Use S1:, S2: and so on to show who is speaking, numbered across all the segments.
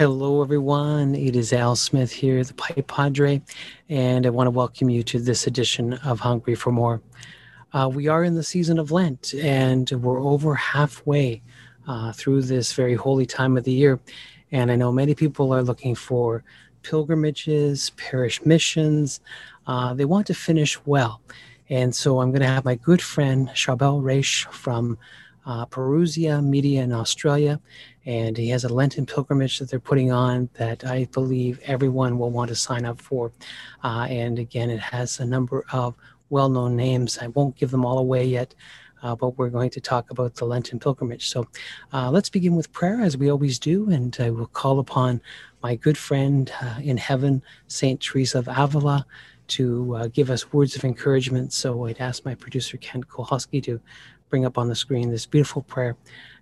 S1: Hello, everyone. It is Al Smith here, the Pipe Padre, and I want to welcome you to this edition of Hungry for More. Uh, we are in the season of Lent, and we're over halfway uh, through this very holy time of the year. And I know many people are looking for pilgrimages, parish missions. Uh, they want to finish well. And so I'm going to have my good friend Charbel Raish from uh, Parousia Media in Australia. And he has a Lenten pilgrimage that they're putting on that I believe everyone will want to sign up for. Uh, and again, it has a number of well known names. I won't give them all away yet. Uh, but we're going to talk about the Lenten pilgrimage. So uh, let's begin with prayer as we always do, and I will call upon my good friend uh, in heaven, Saint Teresa of Avila, to uh, give us words of encouragement. So I'd ask my producer, Kent Kohalski, to bring up on the screen this beautiful prayer.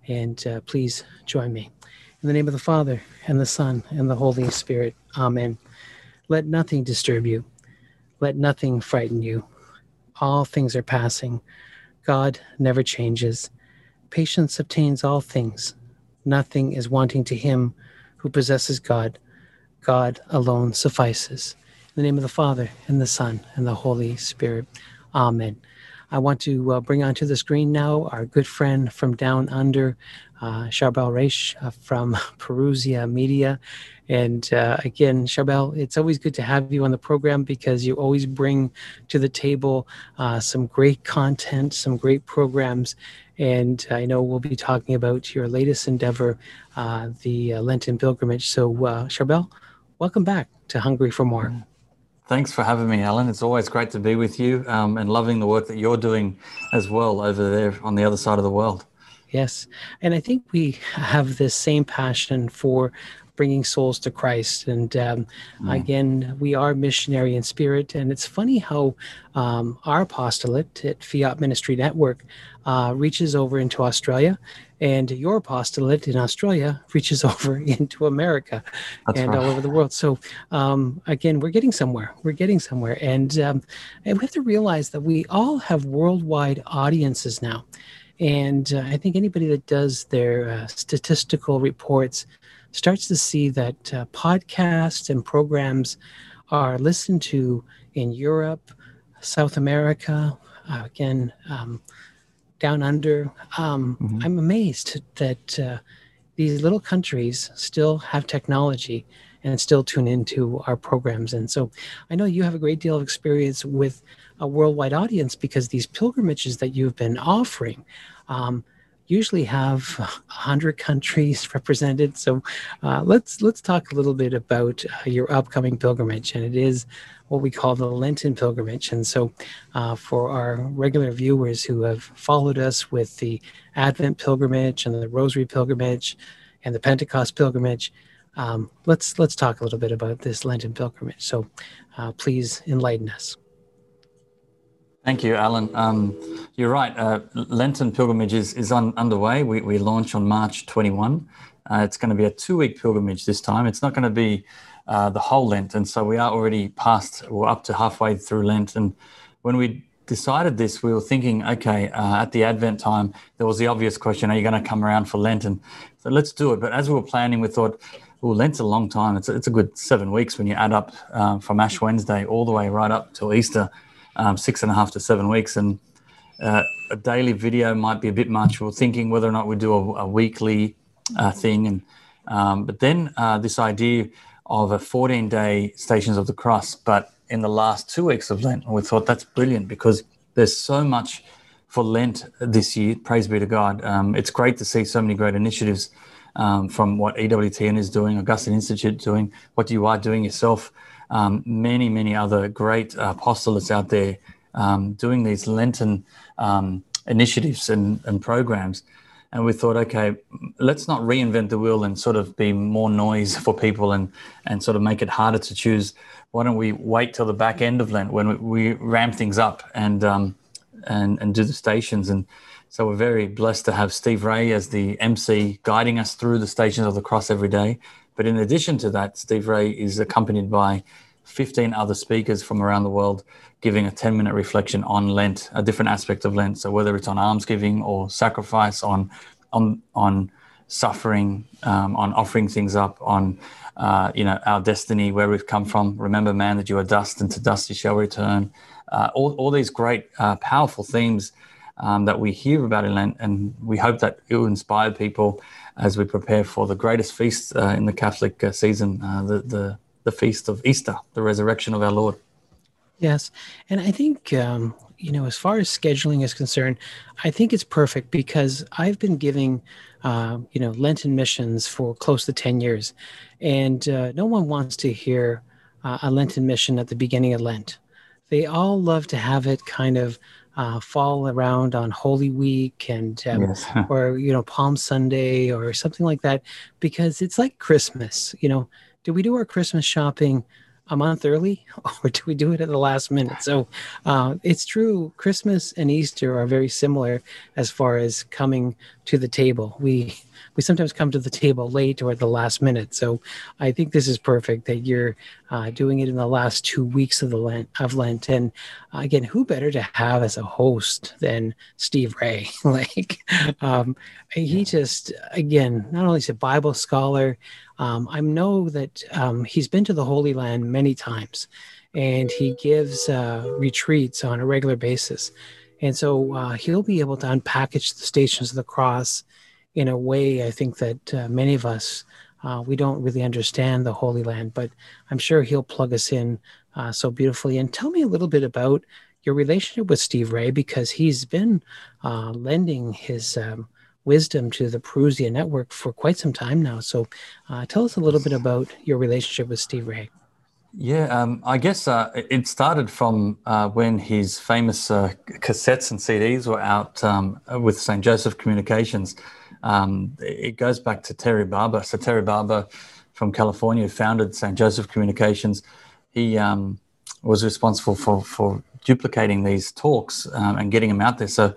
S1: And uh, please join me. In the name of the Father, and the Son, and the Holy Spirit. Amen. Let nothing disturb you. Let nothing frighten you. All things are passing. God never changes. Patience obtains all things. Nothing is wanting to him who possesses God. God alone suffices. In the name of the Father, and the Son, and the Holy Spirit. Amen. I want to uh, bring onto the screen now our good friend from down under, uh, Charbel Raish uh, from Parousia Media. And uh, again, Charbel, it's always good to have you on the program because you always bring to the table uh, some great content, some great programs. And I know we'll be talking about your latest endeavor, uh, the uh, Lenten pilgrimage. So, Charbel, welcome back to Hungry for More.
S2: Thanks for having me, Alan. It's always great to be with you um, and loving the work that you're doing as well over there on the other side of the world.
S1: Yes. And I think we have this same passion for bringing souls to Christ. And um, mm. again, we are missionary in spirit. And it's funny how um, our apostolate at Fiat Ministry Network uh, reaches over into Australia, and your apostolate in Australia reaches over into America That's and right. all over the world. So um, again, we're getting somewhere. We're getting somewhere, and, um, and we have to realize that we all have worldwide audiences now. And uh, I think anybody that does their uh, statistical reports starts to see that uh, podcasts and programs are listened to in Europe, South America, uh, again, um, down under. Um, mm-hmm. I'm amazed that uh, these little countries still have technology and still tune into our programs. And so I know you have a great deal of experience with a worldwide audience because these pilgrimages that you've been offering. Um, usually have 100 countries represented. So uh, let's let's talk a little bit about uh, your upcoming pilgrimage, and it is what we call the Lenten pilgrimage. And so, uh, for our regular viewers who have followed us with the Advent pilgrimage and the Rosary pilgrimage and the Pentecost pilgrimage, um, let's let's talk a little bit about this Lenten pilgrimage. So, uh, please enlighten us.
S2: Thank you, Alan. Um, you're right. Uh, Lenten pilgrimage is, is on, underway. We, we launch on March 21. Uh, it's going to be a two week pilgrimage this time. It's not going to be uh, the whole Lent. And so we are already past, we're up to halfway through Lent. And when we decided this, we were thinking, okay, uh, at the Advent time, there was the obvious question, are you going to come around for Lent? And so let's do it. But as we were planning, we thought, well, Lent's a long time. It's a, it's a good seven weeks when you add up uh, from Ash Wednesday all the way right up till Easter um, six and a half to seven weeks. And uh, a daily video might be a bit much. We're thinking whether or not we do a, a weekly uh, thing. And um, but then uh, this idea of a 14 day Stations of the Cross, but in the last two weeks of Lent, we thought that's brilliant because there's so much for Lent this year. Praise be to God. Um, it's great to see so many great initiatives um, from what EWTN is doing, Augustine Institute doing, what you are doing yourself um, many, many other great uh, apostolates out there um, doing these Lenten um, initiatives and, and programs. And we thought, okay, let's not reinvent the wheel and sort of be more noise for people and, and sort of make it harder to choose. Why don't we wait till the back end of Lent when we, we ramp things up and, um, and, and do the stations? And so we're very blessed to have Steve Ray as the MC guiding us through the stations of the cross every day. But in addition to that, Steve Ray is accompanied by 15 other speakers from around the world giving a 10 minute reflection on Lent, a different aspect of Lent. So whether it's on almsgiving or sacrifice, on on on suffering, um, on offering things up, on uh, you know our destiny, where we've come from. Remember, man, that you are dust, and to dust you shall return. Uh, all, all these great, uh, powerful themes um, that we hear about in Lent, and we hope that it will inspire people as we prepare for the greatest feast uh, in the Catholic uh, season, uh, the, the the feast of Easter, the resurrection of our Lord.
S1: Yes, and I think um, you know, as far as scheduling is concerned, I think it's perfect because I've been giving, uh, you know, Lenten missions for close to 10 years. And uh, no one wants to hear uh, a Lenten mission at the beginning of Lent. They all love to have it kind of uh, fall around on Holy Week and um, yes. or you know Palm Sunday or something like that because it's like Christmas. You know, do we do our Christmas shopping a month early or do we do it at the last minute so uh, it's true christmas and easter are very similar as far as coming to the table. We we sometimes come to the table late or at the last minute. So i think this is perfect that you're uh, doing it in the last two weeks of the lent of lent. And again who better to have as a host than steve ray? Like um, he just again not only is a bible scholar um, I know that um, he's been to the Holy Land many times, and he gives uh, retreats on a regular basis, and so uh, he'll be able to unpackage the Stations of the Cross in a way I think that uh, many of us uh, we don't really understand the Holy Land, but I'm sure he'll plug us in uh, so beautifully. And tell me a little bit about your relationship with Steve Ray because he's been uh, lending his um, wisdom to the Parousia Network for quite some time now. So uh, tell us a little bit about your relationship with Steve Ray.
S2: Yeah, um, I guess uh, it started from uh, when his famous uh, cassettes and CDs were out um, with St. Joseph Communications. Um, it goes back to Terry Barber. So, Terry Barber from California founded St. Joseph Communications. He um, was responsible for, for duplicating these talks um, and getting them out there. So,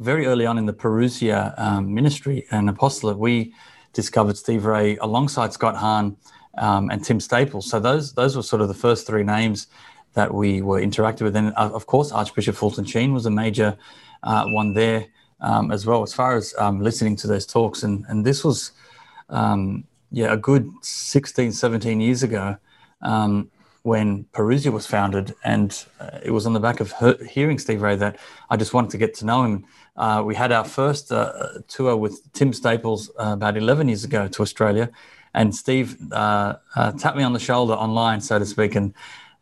S2: very early on in the Parousia um, ministry and apostolate, we discovered Steve Ray alongside Scott Hahn um, and Tim Staples. So those those were sort of the first three names that we were interacting with. And uh, of course, Archbishop Fulton Sheen was a major uh, one there um, as well, as far as um, listening to those talks. And, and this was, um, yeah, a good 16, 17 years ago um, when Parousia was founded. And uh, it was on the back of her, hearing Steve Ray that I just wanted to get to know him. Uh, we had our first uh, tour with Tim Staples uh, about 11 years ago to Australia, and Steve uh, uh, tapped me on the shoulder online, so to speak, and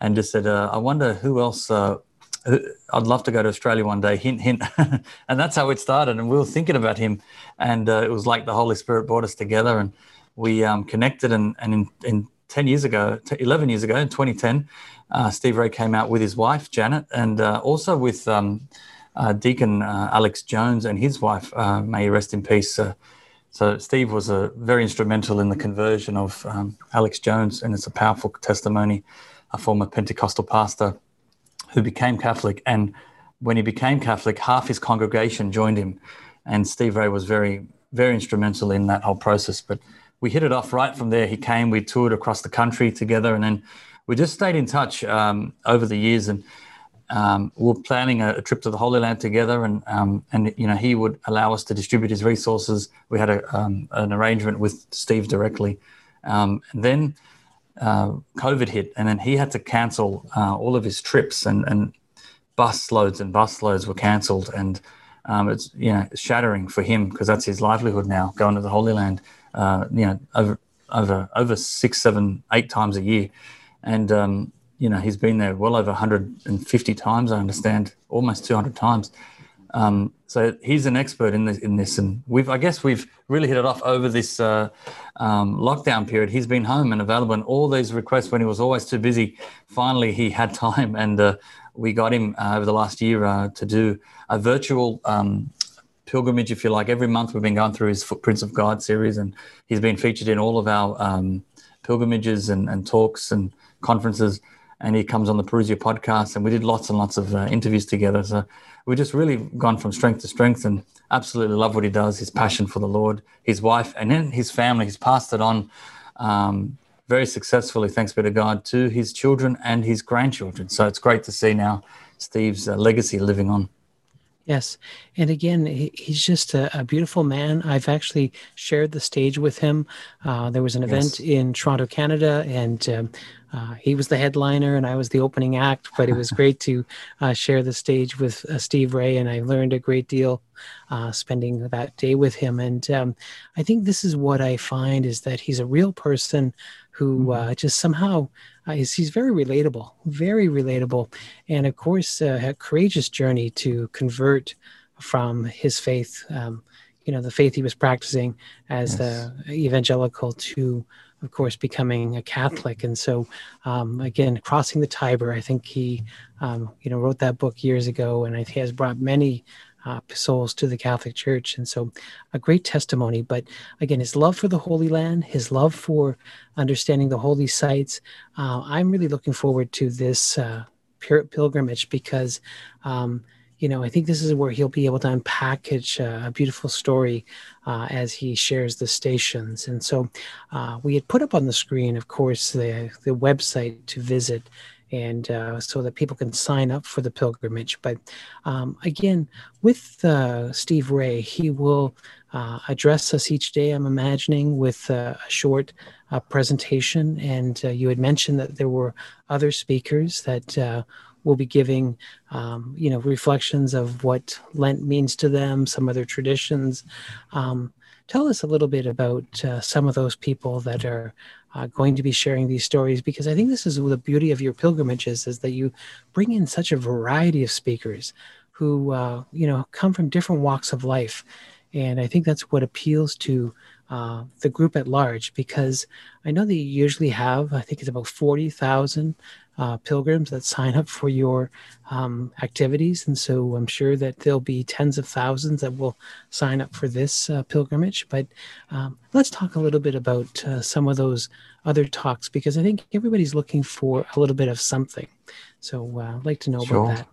S2: and just said, "I wonder who else." I'd love to go to Australia one day. Hint, hint, and that's how it started. And we were thinking about him, and it was like the Holy Spirit brought us together, and we um, connected. And, and in, in 10 years ago, 11 years ago, in 2010, Steve Ray came out with his wife Janet, and also with um, uh, Deacon uh, Alex Jones and his wife, uh, may he rest in peace. Uh, so Steve was a very instrumental in the conversion of um, Alex Jones, and it's a powerful testimony. A former Pentecostal pastor who became Catholic, and when he became Catholic, half his congregation joined him, and Steve Ray was very, very instrumental in that whole process. But we hit it off right from there. He came, we toured across the country together, and then we just stayed in touch um, over the years and um, we are planning a, a, trip to the Holy Land together, and um, and you know he would allow us to distribute his resources. We had a, um, an arrangement with Steve directly, um, and then uh, COVID hit, and then he had to cancel uh, all of his trips, and and bus loads and bus loads were cancelled, and um, it's you know shattering for him because that's his livelihood now, going to the Holy Land, uh, you know over over over six, seven, eight times a year, and um, you know, he's been there well over 150 times, I understand, almost 200 times. Um, so he's an expert in this, in this, and we've, I guess, we've really hit it off over this uh, um, lockdown period. He's been home and available, and all these requests when he was always too busy. Finally, he had time, and uh, we got him uh, over the last year uh, to do a virtual um, pilgrimage, if you like. Every month, we've been going through his Footprints of God series, and he's been featured in all of our um, pilgrimages and, and talks and conferences and he comes on the Parousia podcast, and we did lots and lots of uh, interviews together. So we've just really gone from strength to strength, and absolutely love what he does. His passion for the Lord, his wife, and then his family. He's passed it on um, very successfully, thanks be to God, to his children and his grandchildren. So it's great to see now Steve's uh, legacy living on.
S1: Yes. And again, he, he's just a, a, beautiful man. I've actually shared the stage with him. Uh, there was an event yes. in Toronto, Canada, and um, uh, he was the headliner and I was the opening act. But it was great to uh, share the stage with uh, Steve Ray, and I learned a great deal uh, spending that day with him. And um, I think this is what I find is that he's a real person who uh, mm-hmm. just somehow uh, he's very relatable, very relatable, and of course, uh, a courageous journey to convert from his faith, um, you know, the faith he was practicing as yes. evangelical to, of course, becoming a Catholic. And so, um, again, crossing the Tiber, I think he, um, you know, wrote that book years ago, and he has brought many uh, souls to the Catholic Church. And so, a great testimony. But again, his love for the Holy Land, his love for understanding the holy sites. Uh, I'm really looking forward to this uh, pilgrimage because. Um, you know, I think this is where he'll be able to unpackage uh, a beautiful story uh, as he shares the stations. And so uh, we had put up on the screen, of course, the, the website to visit and uh, so that people can sign up for the pilgrimage. But um, again, with uh, Steve Ray, he will uh, address us each day, I'm imagining, with uh, a short uh, presentation. And uh, you had mentioned that there were other speakers that will be giving, um, you know, reflections of what Lent means to them, some other traditions. Um, tell us a little bit about some of those people that are uh, going to be sharing these stories because I think this is the beauty of your pilgrimages is that you bring in such a variety of speakers who uh, you know come from different walks of life, and I think that's what appeals to uh, the group at large because I know that you usually have I think it's about forty thousand uh, pilgrims that sign up for your um, activities. And so I'm sure that there'll be tens of thousands that will sign up for this uh, pilgrimage. But um, let's talk a little bit about uh, some of those other talks because I think everybody's looking for a little bit of something. So uh, I'd like to know sure. about that.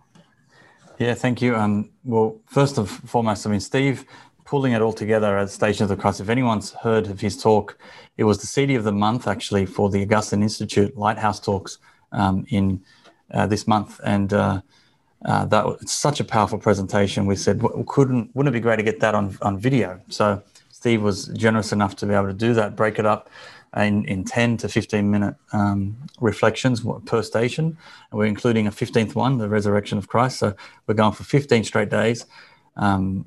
S2: Yeah, thank you. Um, well, first and foremost, I mean, Steve pulling it all together at Station of the Cross. If anyone's heard of his talk, it was the CD of the month actually for the Augustine Institute Lighthouse Talks um, in uh, this month, and uh, uh, that it's such a powerful presentation. We said, couldn't wouldn't it be great to get that on on video? So Steve was generous enough to be able to do that, break it up in, in 10 to 15 minute um, reflections per station. And we're including a 15th one, the resurrection of Christ. So we're going for 15 straight days. Um,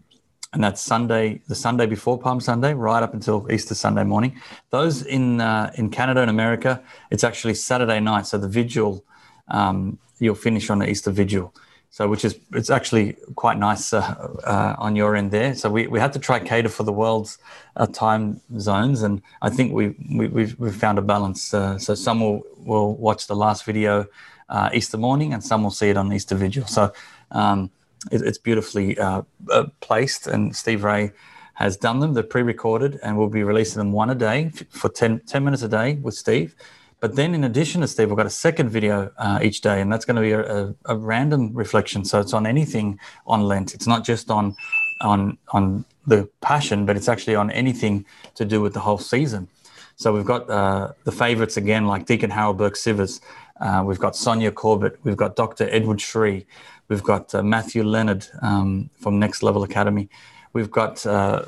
S2: and that's Sunday, the Sunday before Palm Sunday, right up until Easter Sunday morning. Those in uh, in Canada and America, it's actually Saturday night. So the vigil, um, you'll finish on the Easter vigil. So which is it's actually quite nice uh, uh, on your end there. So we, we had to try cater for the world's uh, time zones, and I think we, we we've, we've found a balance. Uh, so some will will watch the last video uh, Easter morning, and some will see it on Easter vigil. So. Um, it, it's beautifully uh, uh, placed, and Steve Ray has done them. They're pre-recorded, and we'll be releasing them one a day for 10, 10 minutes a day with Steve. But then, in addition to Steve, we've got a second video uh, each day, and that's going to be a, a, a, random reflection. So it's on anything on Lent. It's not just on on on the Passion, but it's actually on anything to do with the whole season. So we've got uh, the favorites again, like Deacon Harold Burke Sivers. Uh, we've got Sonja Corbitt. We've got Dr. Edward Sri. We've got uh, Matthew Leonard um, from Next Level Academy. We've got uh,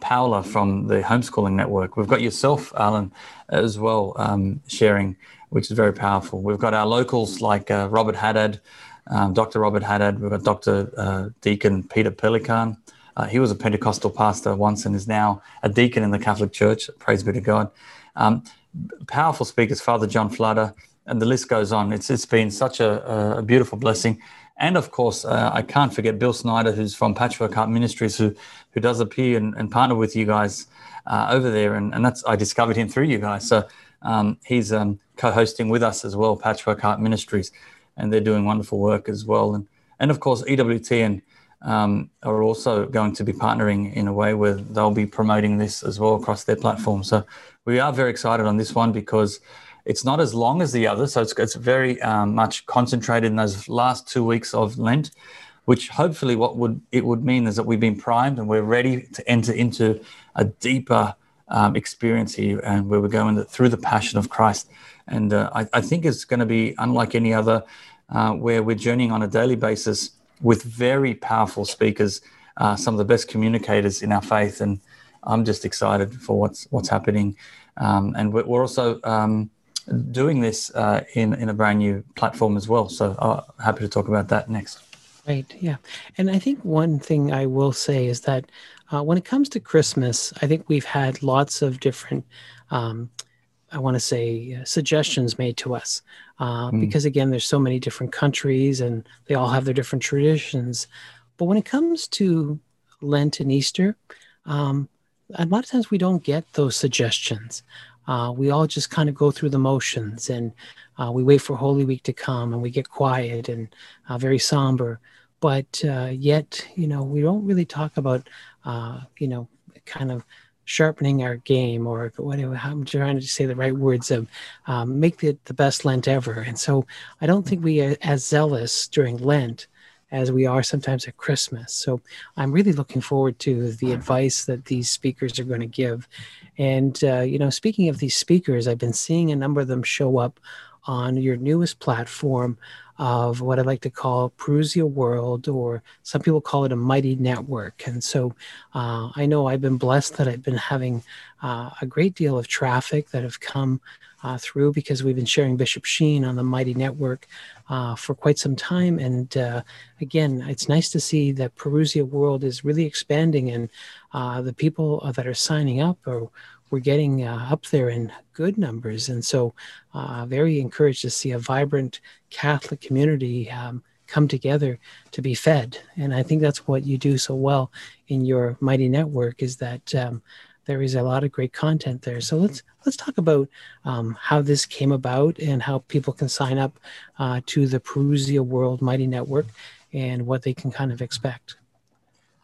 S2: Paula from the Homeschooling Network. We've got yourself, Alan, as well, um, sharing, which is very powerful. We've got our locals like uh, Robert Haddad, um, Dr. Robert Haddad. We've got Dr. Uh, Deacon Peter Pelikan. Uh, he was a Pentecostal pastor once and is now a deacon in the Catholic Church. Praise be to God. Um, powerful speakers, Father John Flader, and the list goes on. It's it's been such a, a beautiful blessing. And of course, uh, I can't forget Bill Snyder, who's from Patchwork Heart Ministries, who who does appear and, and partner with you guys uh, over there. And, and that's I discovered him through you guys. So um, he's um, co-hosting with us as well, Patchwork Heart Ministries, and they're doing wonderful work as well. And and of course, EWTN um, are also going to be partnering in a way where they'll be promoting this as well across their platform. So we are very excited on this one because it's not as long as the other, so it's, it's very um, much concentrated in those last two weeks of Lent, which hopefully what would it would mean is that we've been primed and we're ready to enter into a deeper um, experience here, and where we're going through the passion of Christ. And uh, I, I, think it's going to be unlike any other, uh, where we're journeying on a daily basis with very powerful speakers, uh, some of the best communicators in our faith, and I'm just excited for what's what's happening. Um, and we're, also um, doing this uh, in in a brand new platform as well. So uh, happy to talk about that next.
S1: Right. Yeah. And I think one thing I will say is that uh, when it comes to Christmas, I think we've had lots of different, um, I want to say, uh, suggestions made to us. Uh, mm. Because again, there's so many different countries and they all have their different traditions. But when it comes to Lent and Easter, um, a lot of times we don't get those suggestions. Uh, we all just kind of go through the motions and uh, we wait for Holy Week to come and we get quiet and uh, very somber. But uh, yet you know we don't really talk about uh, you know kind of sharpening our game or whatever i'm trying to say the right words of um, make it the best lent ever. And so i don't think we are as zealous during lent as we are sometimes at christmas. So i'm really looking forward to the advice that these speakers are going to give and uh, you know speaking of these speakers i've been seeing a number of them show up on your newest platform of what I like to call Parousia World, or some people call it a mighty network. And so uh, I know I've been blessed that I've been having uh, a great deal of traffic that have come uh, through because we've been sharing Bishop Sheen on the Mighty Network uh, for quite some time. And uh, again, it's nice to see that Parousia World is really expanding and uh, the people that are signing up are we're getting uh, up there in good numbers. And so, uh, very encouraged to see a vibrant Catholic community um, come together to be fed. And I think that's what you do so well in your mighty network is that um, there is a lot of great content there. So let's let's talk about um, how this came about and how people can sign up uh, to the Parousia World Mighty Network and what they can kind of expect.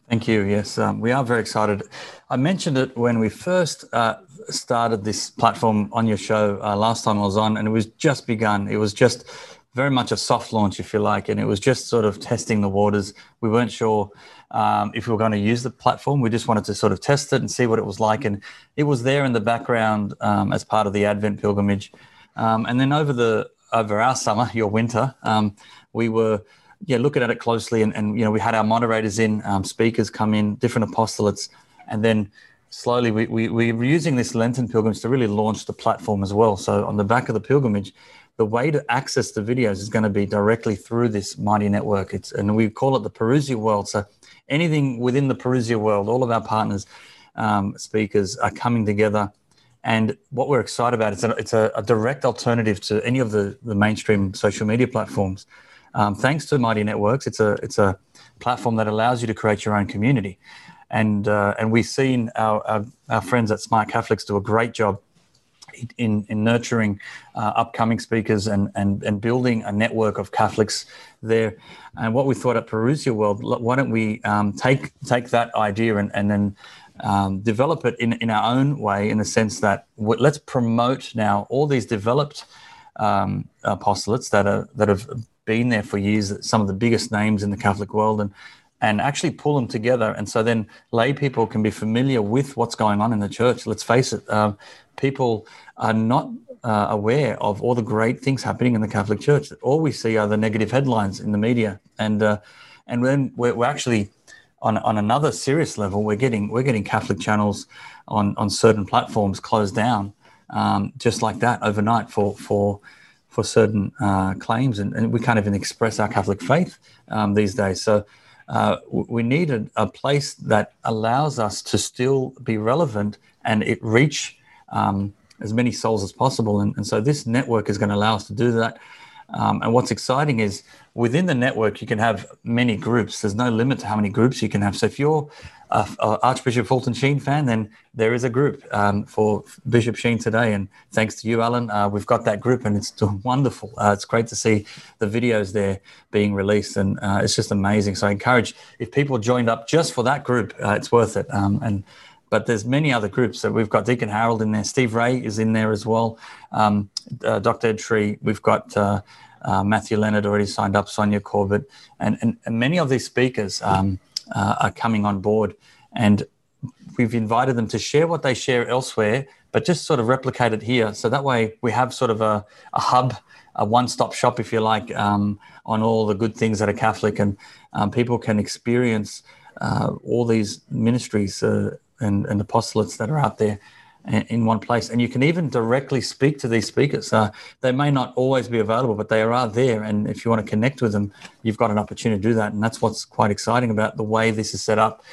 S2: Thank you. Yes, um, we are very excited. I mentioned it when we first uh, started this platform on your show uh, last time I was on, and it was just begun. It was just very much a soft launch, if you like, and it was just sort of testing the waters. We weren't sure um, if we were going to use the platform. We just wanted to sort of test it and see what it was like, and it was there in the background um, as part of the Advent pilgrimage. Um, and then over the over our summer, your winter, um, we were yeah, looking at it closely, and, and you know, we had our moderators in, um, speakers come in, different apostolates, and then slowly we, we, we were using this Lenten pilgrimage to really launch the platform as well. So on the back of the pilgrimage, the way to access the videos is going to be directly through this mighty network. It's and we call it the Parousia world. So anything within the Parousia world, all of our partners, um, speakers are coming together. And what we're excited about is that it's a, a direct alternative to any of the, the mainstream social media platforms. Um, thanks to Mighty Networks, it's a it's a platform that allows you to create your own community, and uh, and we've seen our, our, our friends at Smart Catholics do a great job in in nurturing uh, upcoming speakers and and and building a network of Catholics there. And what we thought at Parousia World, why don't we um, take take that idea and and then um, develop it in in our own way, in the sense that let's promote now all these developed um, apostolates that are that have been there for years, some of the biggest names in the Catholic world, and and actually pull them together. And so then lay people can be familiar with what's going on in the church. Let's face it, uh, people are not uh, aware of all the great things happening in the Catholic Church. All we see are the negative headlines in the media, and uh, and then we're, we're actually on, on another serious level, we're getting we're getting Catholic channels on on certain platforms closed down, um, just like that overnight for for for certain uh, claims, and, and, we can't even express our Catholic faith um, these days. So uh, we need a, a, place that allows us to still be relevant and it reach um, as many souls as possible. And, and, so this network is going to allow us to do that. Um, and what's exciting is within the network, you can have many groups. There's no limit to how many groups you can have. So if you're a, a Archbishop Fulton Sheen fan, then there is a group um, for Bishop Sheen today. And thanks to you, Alan, uh, we've got that group, and it's wonderful. Uh, it's great to see the videos there being released, and uh, it's just amazing. So I encourage if people joined up just for that group, uh, it's worth it. Um, and but there's many other groups. So we've got Deacon Harold in there. Steve Ray is in there as well. Um, uh, Dr. Ed Sri. We've got. Uh, uh, Matthew Leonard already signed up, Sonja Corbitt, and, and, and many of these speakers um, uh, are coming on board. And we've invited them to share what they share elsewhere but just sort of replicate it here. So that way we have sort of a, a hub, a one-stop shop, if you like, um, on all the good things that are Catholic, and um, people can experience uh, all these ministries and, and that are out there in one place. And you can even directly speak to these speakers. Uh, they may not always be available, but they are there. And if you want to connect with them, you've got an opportunity to do that. And that's what's quite exciting about the way this is set up.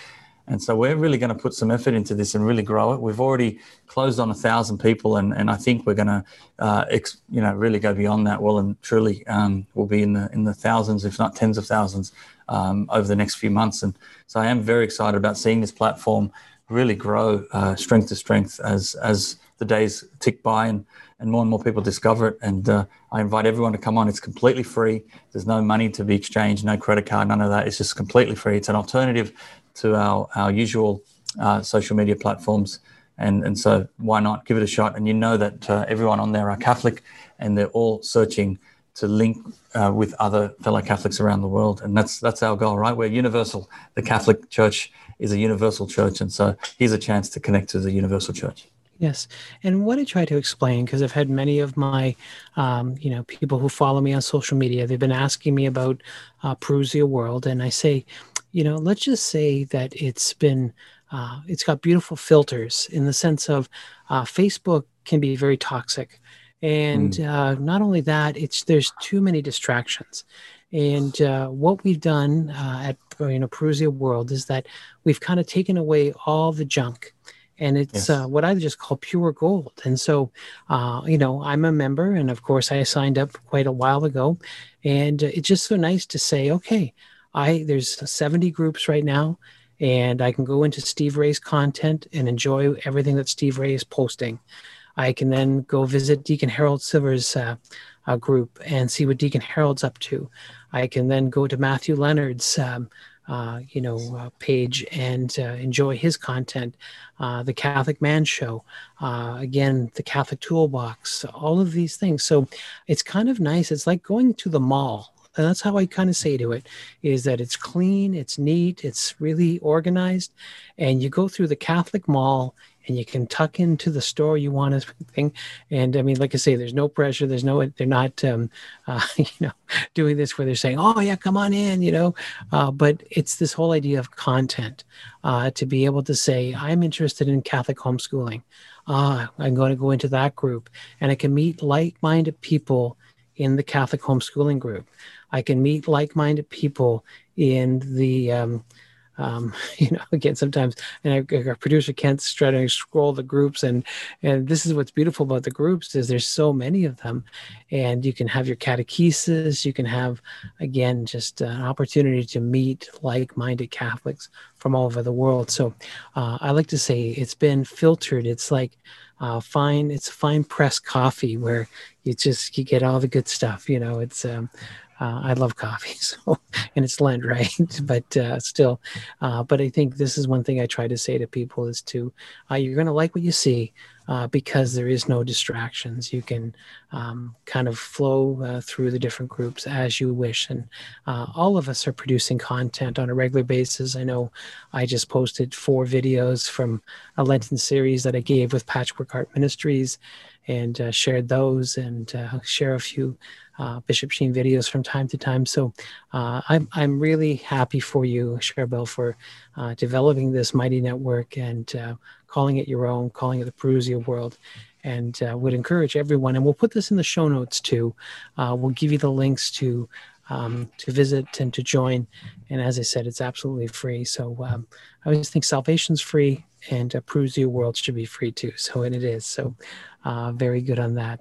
S2: And so we're really going to put some effort into this and really grow it. We've already closed on a thousand people, and, and I think we're going to, uh, ex, you know, really go beyond that. Well, and truly, um, we'll be in the in the thousands, if not tens of thousands, um, over the next few months. And so I am very excited about seeing this platform really grow uh, strength to strength as as the days tick by and and more and more people discover it. And uh, I invite everyone to come on. It's completely free. There's no money to be exchanged, no credit card, none of that. It's just completely free. It's an alternative to our our usual uh, social media platforms. And, and so why not give it a shot? And you know that uh, everyone on there are Catholic and they're all searching to link uh, with other fellow Catholics around the world. And that's, that's our goal, right? We're universal. The Catholic Church is a universal church. And so here's a chance to connect to the universal church.
S1: Yes, and what I try to explain, because I've had many of my, um, you know, people who follow me on social media, they've been asking me about uh, Parousia World, and I say, you know, let's just say that it's been, uh, it's got beautiful filters in the sense of uh, Facebook can be very toxic, and mm. Uh, not only that, it's there's too many distractions, and uh, what we've done uh, at you know Parousia World is that we've kind of taken away all the junk, and it's yes. uh, what I just call pure gold. And so, uh, you know, I'm a member, and of course, I signed up quite a while ago, and it's just so nice to say, okay, I there's 70 groups right now. And I can go into Steve Ray's content and enjoy everything that Steve Ray is posting. I can then go visit Deacon Harold Sivers' uh, uh, group and see what Deacon Harold's up to. I can then go to Matthew Leonard's, um, uh, you know, uh, page and uh, enjoy his content. Uh, the Catholic Man Show, uh, again, the Catholic Toolbox, all of these things. So it's kind of nice. It's like going to the mall. And that's how I kind of say to it is that it's clean, it's neat, it's really organized. And you go through the Catholic mall and you can tuck into the store you want everything. And I mean, like I say, there's no pressure. There's no, they're not, um, uh, you know, doing this where they're saying, oh yeah, come on in, you know, uh, but it's this whole idea of content uh, to be able to say, I'm interested in Catholic homeschooling. Ah, I'm going to go into that group and I can meet like-minded people in the Catholic homeschooling group. I can meet like-minded people in the, um, um, you know, again, sometimes, and our, producer Kent's trying to scroll the groups, and and this is what's beautiful about the groups is there's so many of them, and you can have your catechesis, you can have, again, just an opportunity to meet like-minded Catholics from all over the world. So, uh, I like to say it's been filtered. It's like uh, fine, it's fine press coffee where you just you get all the good stuff. You know, it's um, uh, I love coffee, so and it's Lent, right? but uh, still, uh, but I think this is one thing I try to say to people is to uh, you're going to like what you see uh, because there is no distractions. You can um, kind of flow uh, through the different groups as you wish, and all of us are producing content on a regular basis. I know I just posted four videos from a Lenten series that I gave with Patchwork Heart Ministries, and shared those, and share a few uh, Bishop Sheen videos from time to time. So uh, I'm, I'm really happy for you, Charbel, for uh, developing this mighty network and uh, calling it your own, calling it the Parousia world. And uh, would encourage everyone, and we'll put this in the show notes too. Uh, we'll give you the links to um, to visit and to join. And as I said, it's absolutely free. So um, I always think salvation's free, and uh, Parousia World should be free too. So and it is. So uh, very good on that.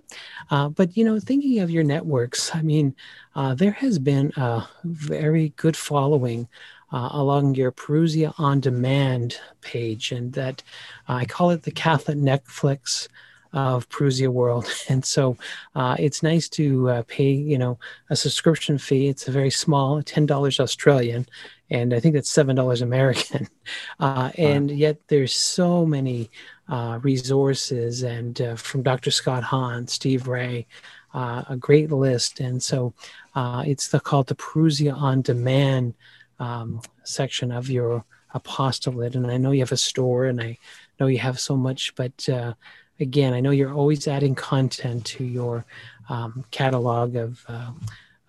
S1: Uh, but you know, thinking of your networks, I mean, uh, there has been a very good following. Uh, along your Parousia on Demand page, and that I call it the Catholic Netflix of Parousia World. And so uh, it's nice to uh, pay, you know, a subscription fee. It's a very small, $10 Australian, and I think that's $7 American. Uh, and yet there's so many uh, resources and uh, from Dr. Scott Hahn, Steve Ray, uh, a great list. And so uh, it's the, called the Parousia on Demand um, section of your apostolate. And I know you have a store and I know you have so much, but uh, again, I know you're always adding content to your um, catalog of uh,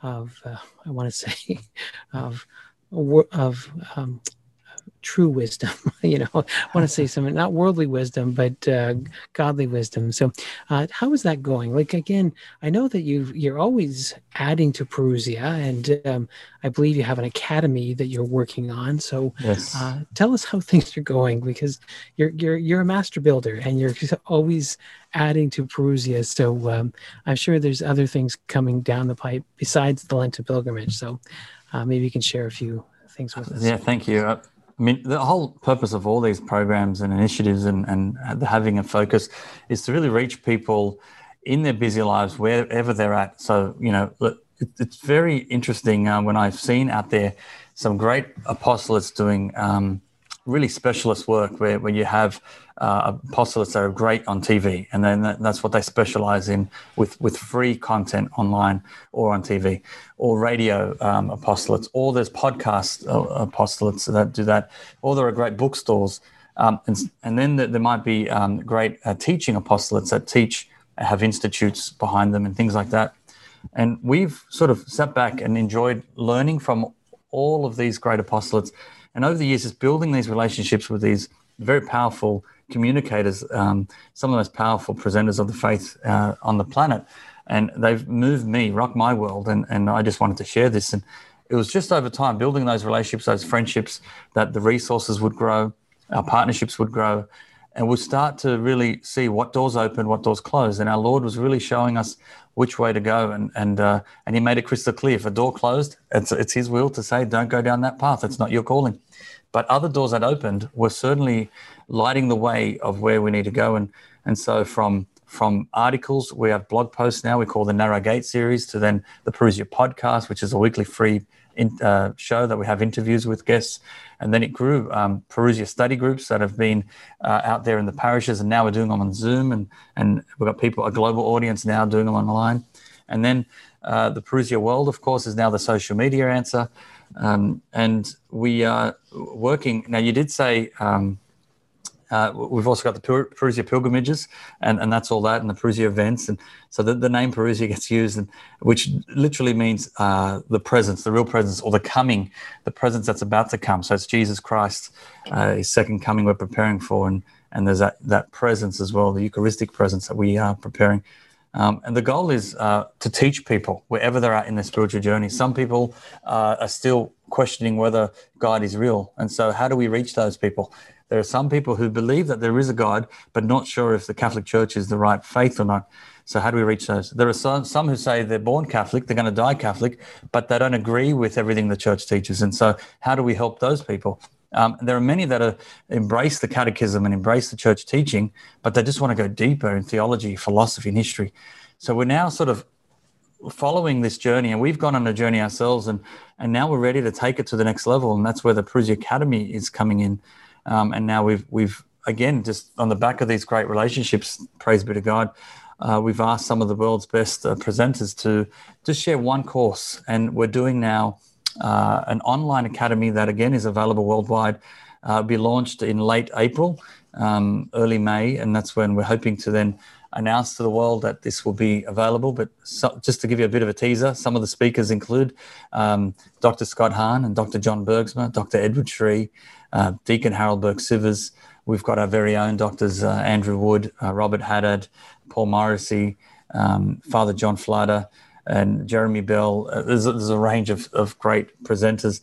S1: of I want to say of of um, true wisdom. you know, I want to say something not worldly wisdom, but uh, godly wisdom. So, uh, how is that going? Like again, I know that you you're always adding to Parousia, and um, I believe you have an academy that you're working on. So, yes. uh, tell us how things are going because you're you're you're a master builder, and you're always adding to Parousia. So, um, I'm sure there's other things coming down the pipe besides the Lenten pilgrimage. So, uh, maybe you can share a few things with us.
S2: Yeah, thank you. I mean, the whole purpose of all these programs and initiatives and, and having a focus is to really reach people in their busy lives wherever they're at. So, you know, it's very interesting uh, when I've seen out there some great apostolates doing um, really specialist work where, where you have uh, apostolates that are great on TV, and then that, that's what they specialize in with, with free content online or on TV, or radio um, apostolates, or there's podcast uh, apostolates that do that, or there are great bookstores. Um, and, and then there, there might be um, great uh, teaching apostolates that teach, have institutes behind them, and things like that. And we've sort of sat back and enjoyed learning from all of these great apostolates and over the years, just building these relationships with these very powerful communicators, um, some of the most powerful presenters of the faith uh, on the planet. And they've moved me, rocked my world. And, and I just wanted to share this. And it was just over time, building those relationships, those friendships, that the resources would grow, our partnerships would grow. And we'll start to really see what doors open, what doors close. And our Lord was really showing us which way to go. And and uh, and he made it crystal clear: if a door closed, it's it's his will to say, don't go down that path. It's not your calling. But other doors that opened were certainly lighting the way of where we need to go. And and so from from articles, we have blog posts now. We call the Narrow Gate series to then the Parousia podcast, which is a weekly free in, uh, show that we have interviews with guests. And then it grew um, Parousia study groups that have been uh, out there in the parishes, and now we're doing them on Zoom, and and we've got people, a global audience now doing them online. And then uh, the Parousia World, of course, is now the social media answer. Um, and we are working now. You did say. Um, uh, we've also got the Parousia pilgrimages, and, and that's all that, and the Parousia events. And so the, the name Parousia gets used, and, which literally means uh, the presence, the real presence, or the coming, the presence that's about to come. So it's Jesus Christ, uh, his second coming we're preparing for. And, and there's that, that presence as well, the Eucharistic presence that we are preparing. Um, and the goal is uh, to teach people wherever they're at in their spiritual journey. Some people uh, are still questioning whether God is real. And so, how do we reach those people? There are some people who believe that there is a God, but not sure if the Catholic Church is the right faith or not. So, how do we reach those? There are some, some who say they're born Catholic, they're going to die Catholic, but they don't agree with everything the church teaches. And so, how do we help those people? Um, there are many that are, embrace the catechism and embrace the church teaching, but they just want to go deeper in theology, philosophy, and history. So, we're now sort of following this journey, and we've gone on a journey ourselves, and, and now we're ready to take it to the next level. And that's where the Parousia Academy is coming in. Um, and now we've we've again just on the back of these great relationships, praise be to God. Uh, we've asked some of the world's best uh, presenters to just share one course, and we're doing now uh, an online academy that again is available worldwide. Uh, be launched in late April, um, early May, and that's when we're hoping to then announce to the world that this will be available. But so, just to give you a bit of a teaser, some of the speakers include um, Dr. Scott Hahn and Dr. John Bergsma, Dr. Edward Sri, uh, Deacon Harold Burke Sivers. We've got our very own doctors, uh, Andrew Wood, uh, Robert Haddad, Paul Morrissey, um, Father John Flader, and Jeremy Bell. Uh, there's, a, there's a range of, of great presenters,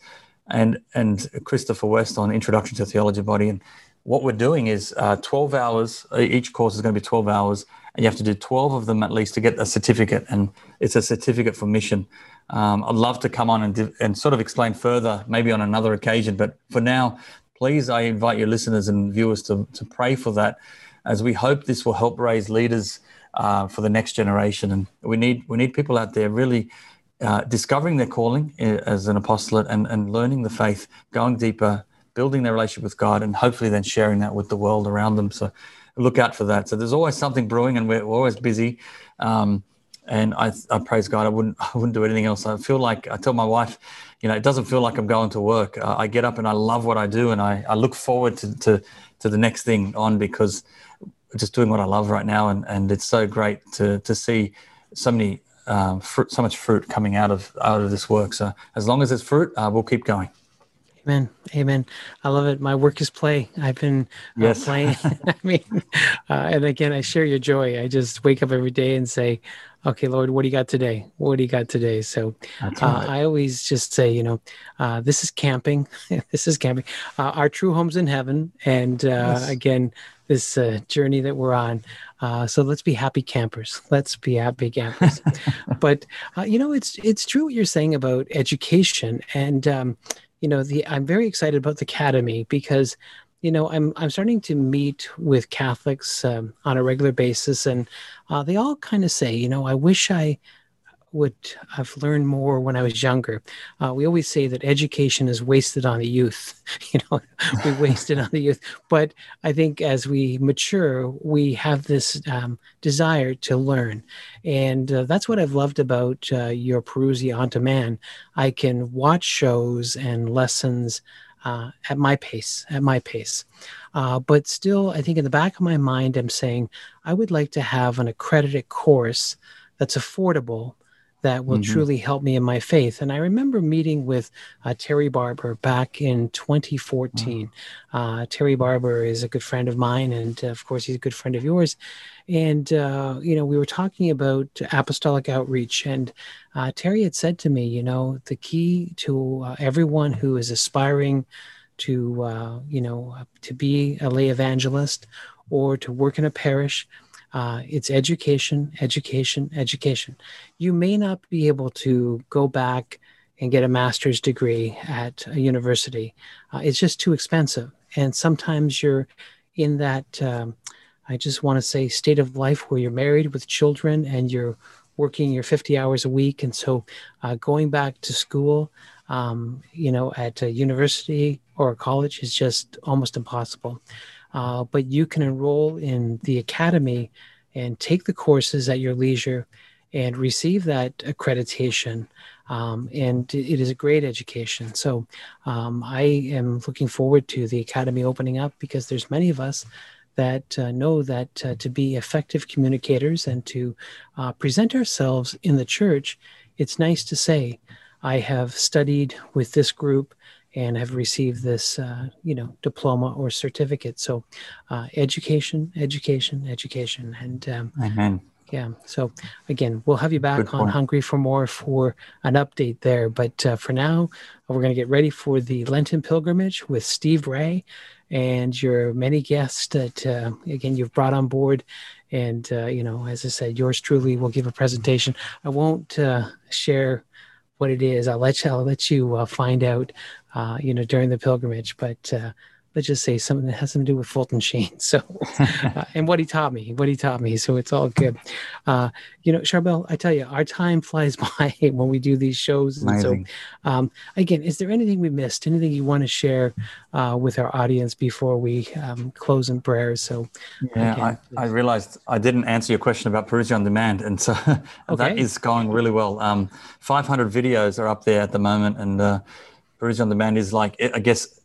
S2: and and Christopher West on Introduction to Theology Body. And what we're doing is uh, 12 hours. Each course is going to be 12 hours, and you have to do 12 of them at least to get a certificate. And it's a certificate for mission. Um, I'd love to come on and, and sort of explain further, maybe on another occasion. But for now, please, I invite your listeners and viewers to, to pray for that, as we hope this will help raise leaders uh, for the next generation. And we need we need people out there really uh, discovering their calling uh, as an apostolate and, and learning the faith, going deeper, building their relationship with God, and hopefully then sharing that with the world around them. So look out for that. So there's always something brewing, and we're, always busy. Um, and I, I praise God. I wouldn't I wouldn't do anything else. I feel like I tell my wife, you know, it doesn't feel like I'm going to work. I, I get up and I love what I do, and I, I look forward to, to to the next thing on because just doing what I love right now, and and it's so great to to see so many um, fruit, so much fruit coming out of out of this work. So as long as it's fruit, uh, we'll keep going.
S1: Amen. Amen. I love it. My work is play. I've been uh, playing. I mean, uh, and again, I share your joy. I just wake up every day and say, okay, Lord, what do you got today? What do you got today? So uh, right. uh, I always just say, you know, uh, this is camping. this is camping. Uh, our true home's in heaven. And yes. again, this journey that we're on. so let's be happy campers. Let's be happy campers. but you know, it's it's true what you're saying about education and. Um, you know the i'm very excited about the academy because you know i'm i'm starting to meet with catholics um, on a regular basis and uh, they all kind of say you know i wish i would have learned more when I was younger. Uh, we always say that education is wasted on the youth. you know, we wasted on the youth. But I think as we mature, we have this um, desire to learn, and uh, that's what I've loved about uh, your Parousia on Demand. I can watch shows and lessons. Uh, at my pace, at my pace. Uh, but still, I think in the back of my mind, I'm saying I would like to have an accredited course that's affordable that will mm-hmm. truly help me in my faith. And I remember meeting with uh, Terry Barber back in 2014. Uh, Terry Barber is a good friend of mine, and uh, of course, he's a good friend of yours. And, uh, you know, we were talking about apostolic outreach, and uh, Terry had said to me, you know, the key to uh, everyone who is aspiring to, you know, to be a lay evangelist or to work in a parish uh, it's education, education, education. You may not be able to go back and get a master's degree at a university. Uh, it's just too expensive. And sometimes you're in that, um, I just want to say, state of life where you're married with children and you're working your 50 hours a week. And so uh, going back to school, um, you know, at a university or a college is just almost impossible. Uh, but you can enroll in the academy and take the courses at your leisure and receive that accreditation. Um, and it is a great education. So um, I am looking forward to the academy opening up because there's many of us that uh, know that uh, to be effective communicators and to uh, present ourselves in the church, it's nice to say, I have studied with this group and have received this, uh, you know, diploma or certificate. So, uh, education, education, education, and um,
S2: amen.
S1: Yeah. So again, we'll have you back on Hungry for More for an update there. But uh, for now, we're going to get ready for the Lenten pilgrimage with Steve Ray and your many guests that uh, again you've brought on board. And uh, you know, as I said, yours truly will give a presentation. I won't uh, share what it is. I'll let you. I'll let you uh, find out uh, you know, during the pilgrimage. But uh, let's just say something that has something to do with Fulton Sheen. So, uh, and what he taught me, what he taught me. So it's all good. Uh, you know, Charbel, I tell you, our time flies by when we do these shows. And so, um, again, is there anything we missed? Anything you want to share uh, with our audience before we um, close in prayers? So,
S2: yeah, again, I, I, realized I didn't answer your question about Parousia on Demand, and so okay. that is going really well. Um, 500 videos are up there at the moment, and uh, Parousia on Demand is like, I guess,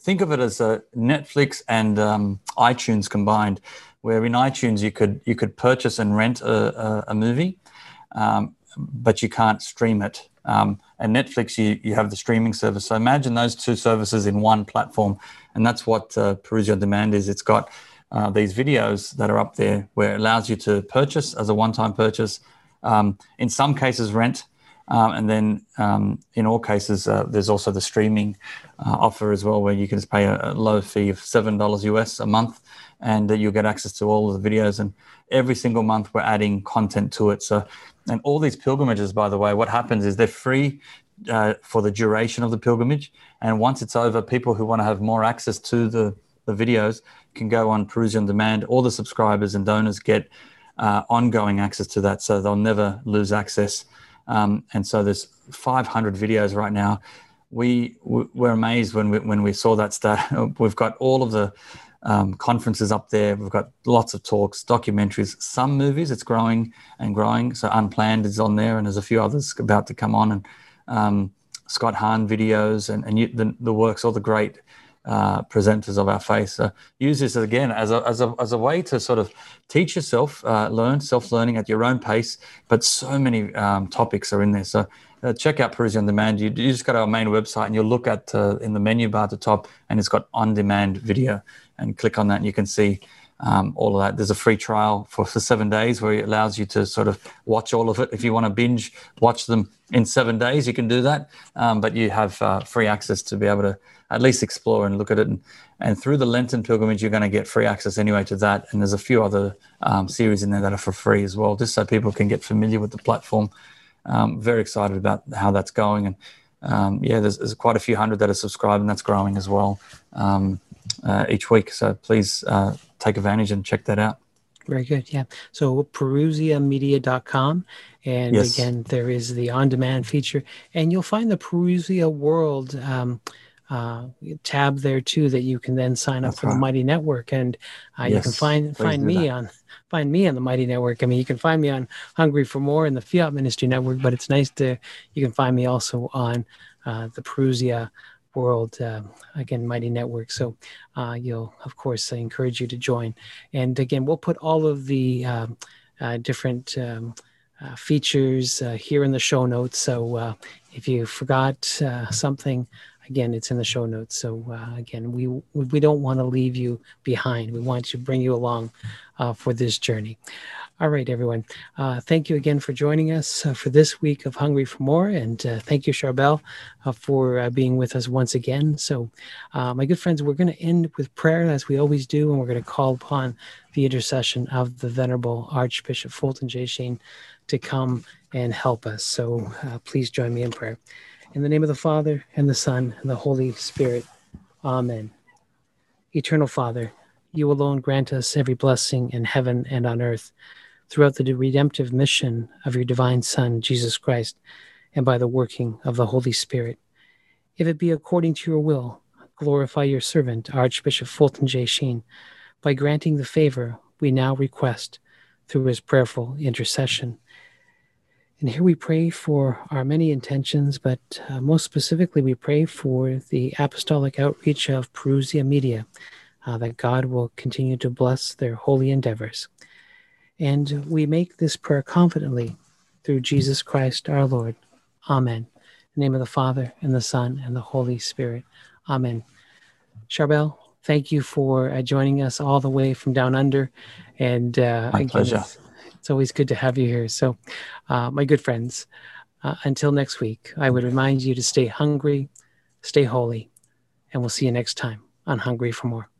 S2: think of it as a Netflix and um, iTunes combined, where in iTunes you could you could purchase and rent a, a, a movie, um, but you can't stream it. Um, and Netflix, you, you have the streaming service. So imagine those two services in one platform, and that's what uh, Demand is. It's got uh, these videos that are up there where it allows you to purchase as a one-time purchase. Um, in some cases, rent um, and then um, in all cases, uh, there's also the streaming uh, offer as well, where you can just pay a, a low fee of $7 US a month and uh, you'll get access to all of the videos. And every single month, we're adding content to it. So, and all these pilgrimages, by the way, what happens is they're free uh, for the duration of the pilgrimage. And once it's over, people who want to have more access to the, the videos can go on Parousia on Demand. All the subscribers and donors get uh, ongoing access to that. So they'll never lose access um, and so there's 500 videos right now. We were amazed when we, when we saw that stat. We've got all of the um, conferences up there. We've got lots of talks, documentaries, some movies. It's growing and growing. So Unplanned is on there, and there's a few others about to come on. And um, Scott Hahn videos and, and you, the, the works, all the great uh, presenters of our faith. So use this again as a, as a, as a way to sort of teach yourself, uh, learn self learning at your own pace. But so many um, topics are in there. So uh, check out Parousia on Demand. You, you, just go to our main website and you'll look at uh, in the menu bar at the top, and it's got on demand video. And click on that, and you can see um, all of that. There's a free trial for, for seven days where it allows you to sort of watch all of it. If you want to binge watch them in seven days, you can do that. Um, but you have uh, free access to be able to at least explore and look at it. And, and through the Lenten pilgrimage, you're going to get free access anyway to that. And there's a few other um, series in there that are for free as well, just so people can get familiar with the platform. Um, very excited about how that's going. And um, yeah, there's, there's, quite a few hundred that are subscribed, and that's growing as well um, uh, each week. So please uh, take advantage and check that out.
S1: Very good. Yeah. So parousiamedia.com. And yes. again, there is the on demand feature, and you'll find the Parousia World um, uh, tab there too that you can then sign up That's for right. the Mighty Network, and uh, yes, you can find find me that. on find me on the Mighty Network. I mean, you can find me on Hungry for More and the Fiat Ministry Network, but it's nice to you can find me also on uh, the Parousia World uh, again Mighty Network. So uh, you'll of course I encourage you to join. And again, we'll put all of the um, uh, different. Um, uh, features uh, here in the show notes. So uh, if you forgot something, again, it's in the show notes. So uh, again, we we don't want to leave you behind. We want to bring you along uh, for this journey. All right, everyone. Uh, thank you again for joining us uh, for this week of Hungry for More, and uh, thank you, Charbel, uh, for being with us once again. So, my good friends, we're going to end with prayer as we always do, and we're going to call upon the intercession of the Venerable Archbishop Fulton J. Sheen to come and help us. So, please join me in prayer. In the name of the Father, and the Son, and the Holy Spirit. Amen. Eternal Father, you alone grant us every blessing in heaven and on earth throughout the redemptive mission of your divine Son, Jesus Christ, and by the working of the Holy Spirit. If it be according to your will, glorify your servant, Archbishop Fulton J. Sheen, by granting the favor we now request through his prayerful intercession and here we pray for our many intentions, but uh, most specifically, we pray for the apostolic outreach of Parousia Media, uh, that God will continue to bless their holy endeavors. And we make this prayer confidently through Jesus Christ our Lord. Amen. In the name of the Father, and the Son, and the Holy Spirit. Amen. Charbel, thank you for uh, joining us all the way from down under. And
S2: uh, My again, pleasure.
S1: It's always good to have you here. So, uh, my good friends, uh, until next week, I would remind you to stay hungry, stay holy, and we'll see you next time on Hungry for More.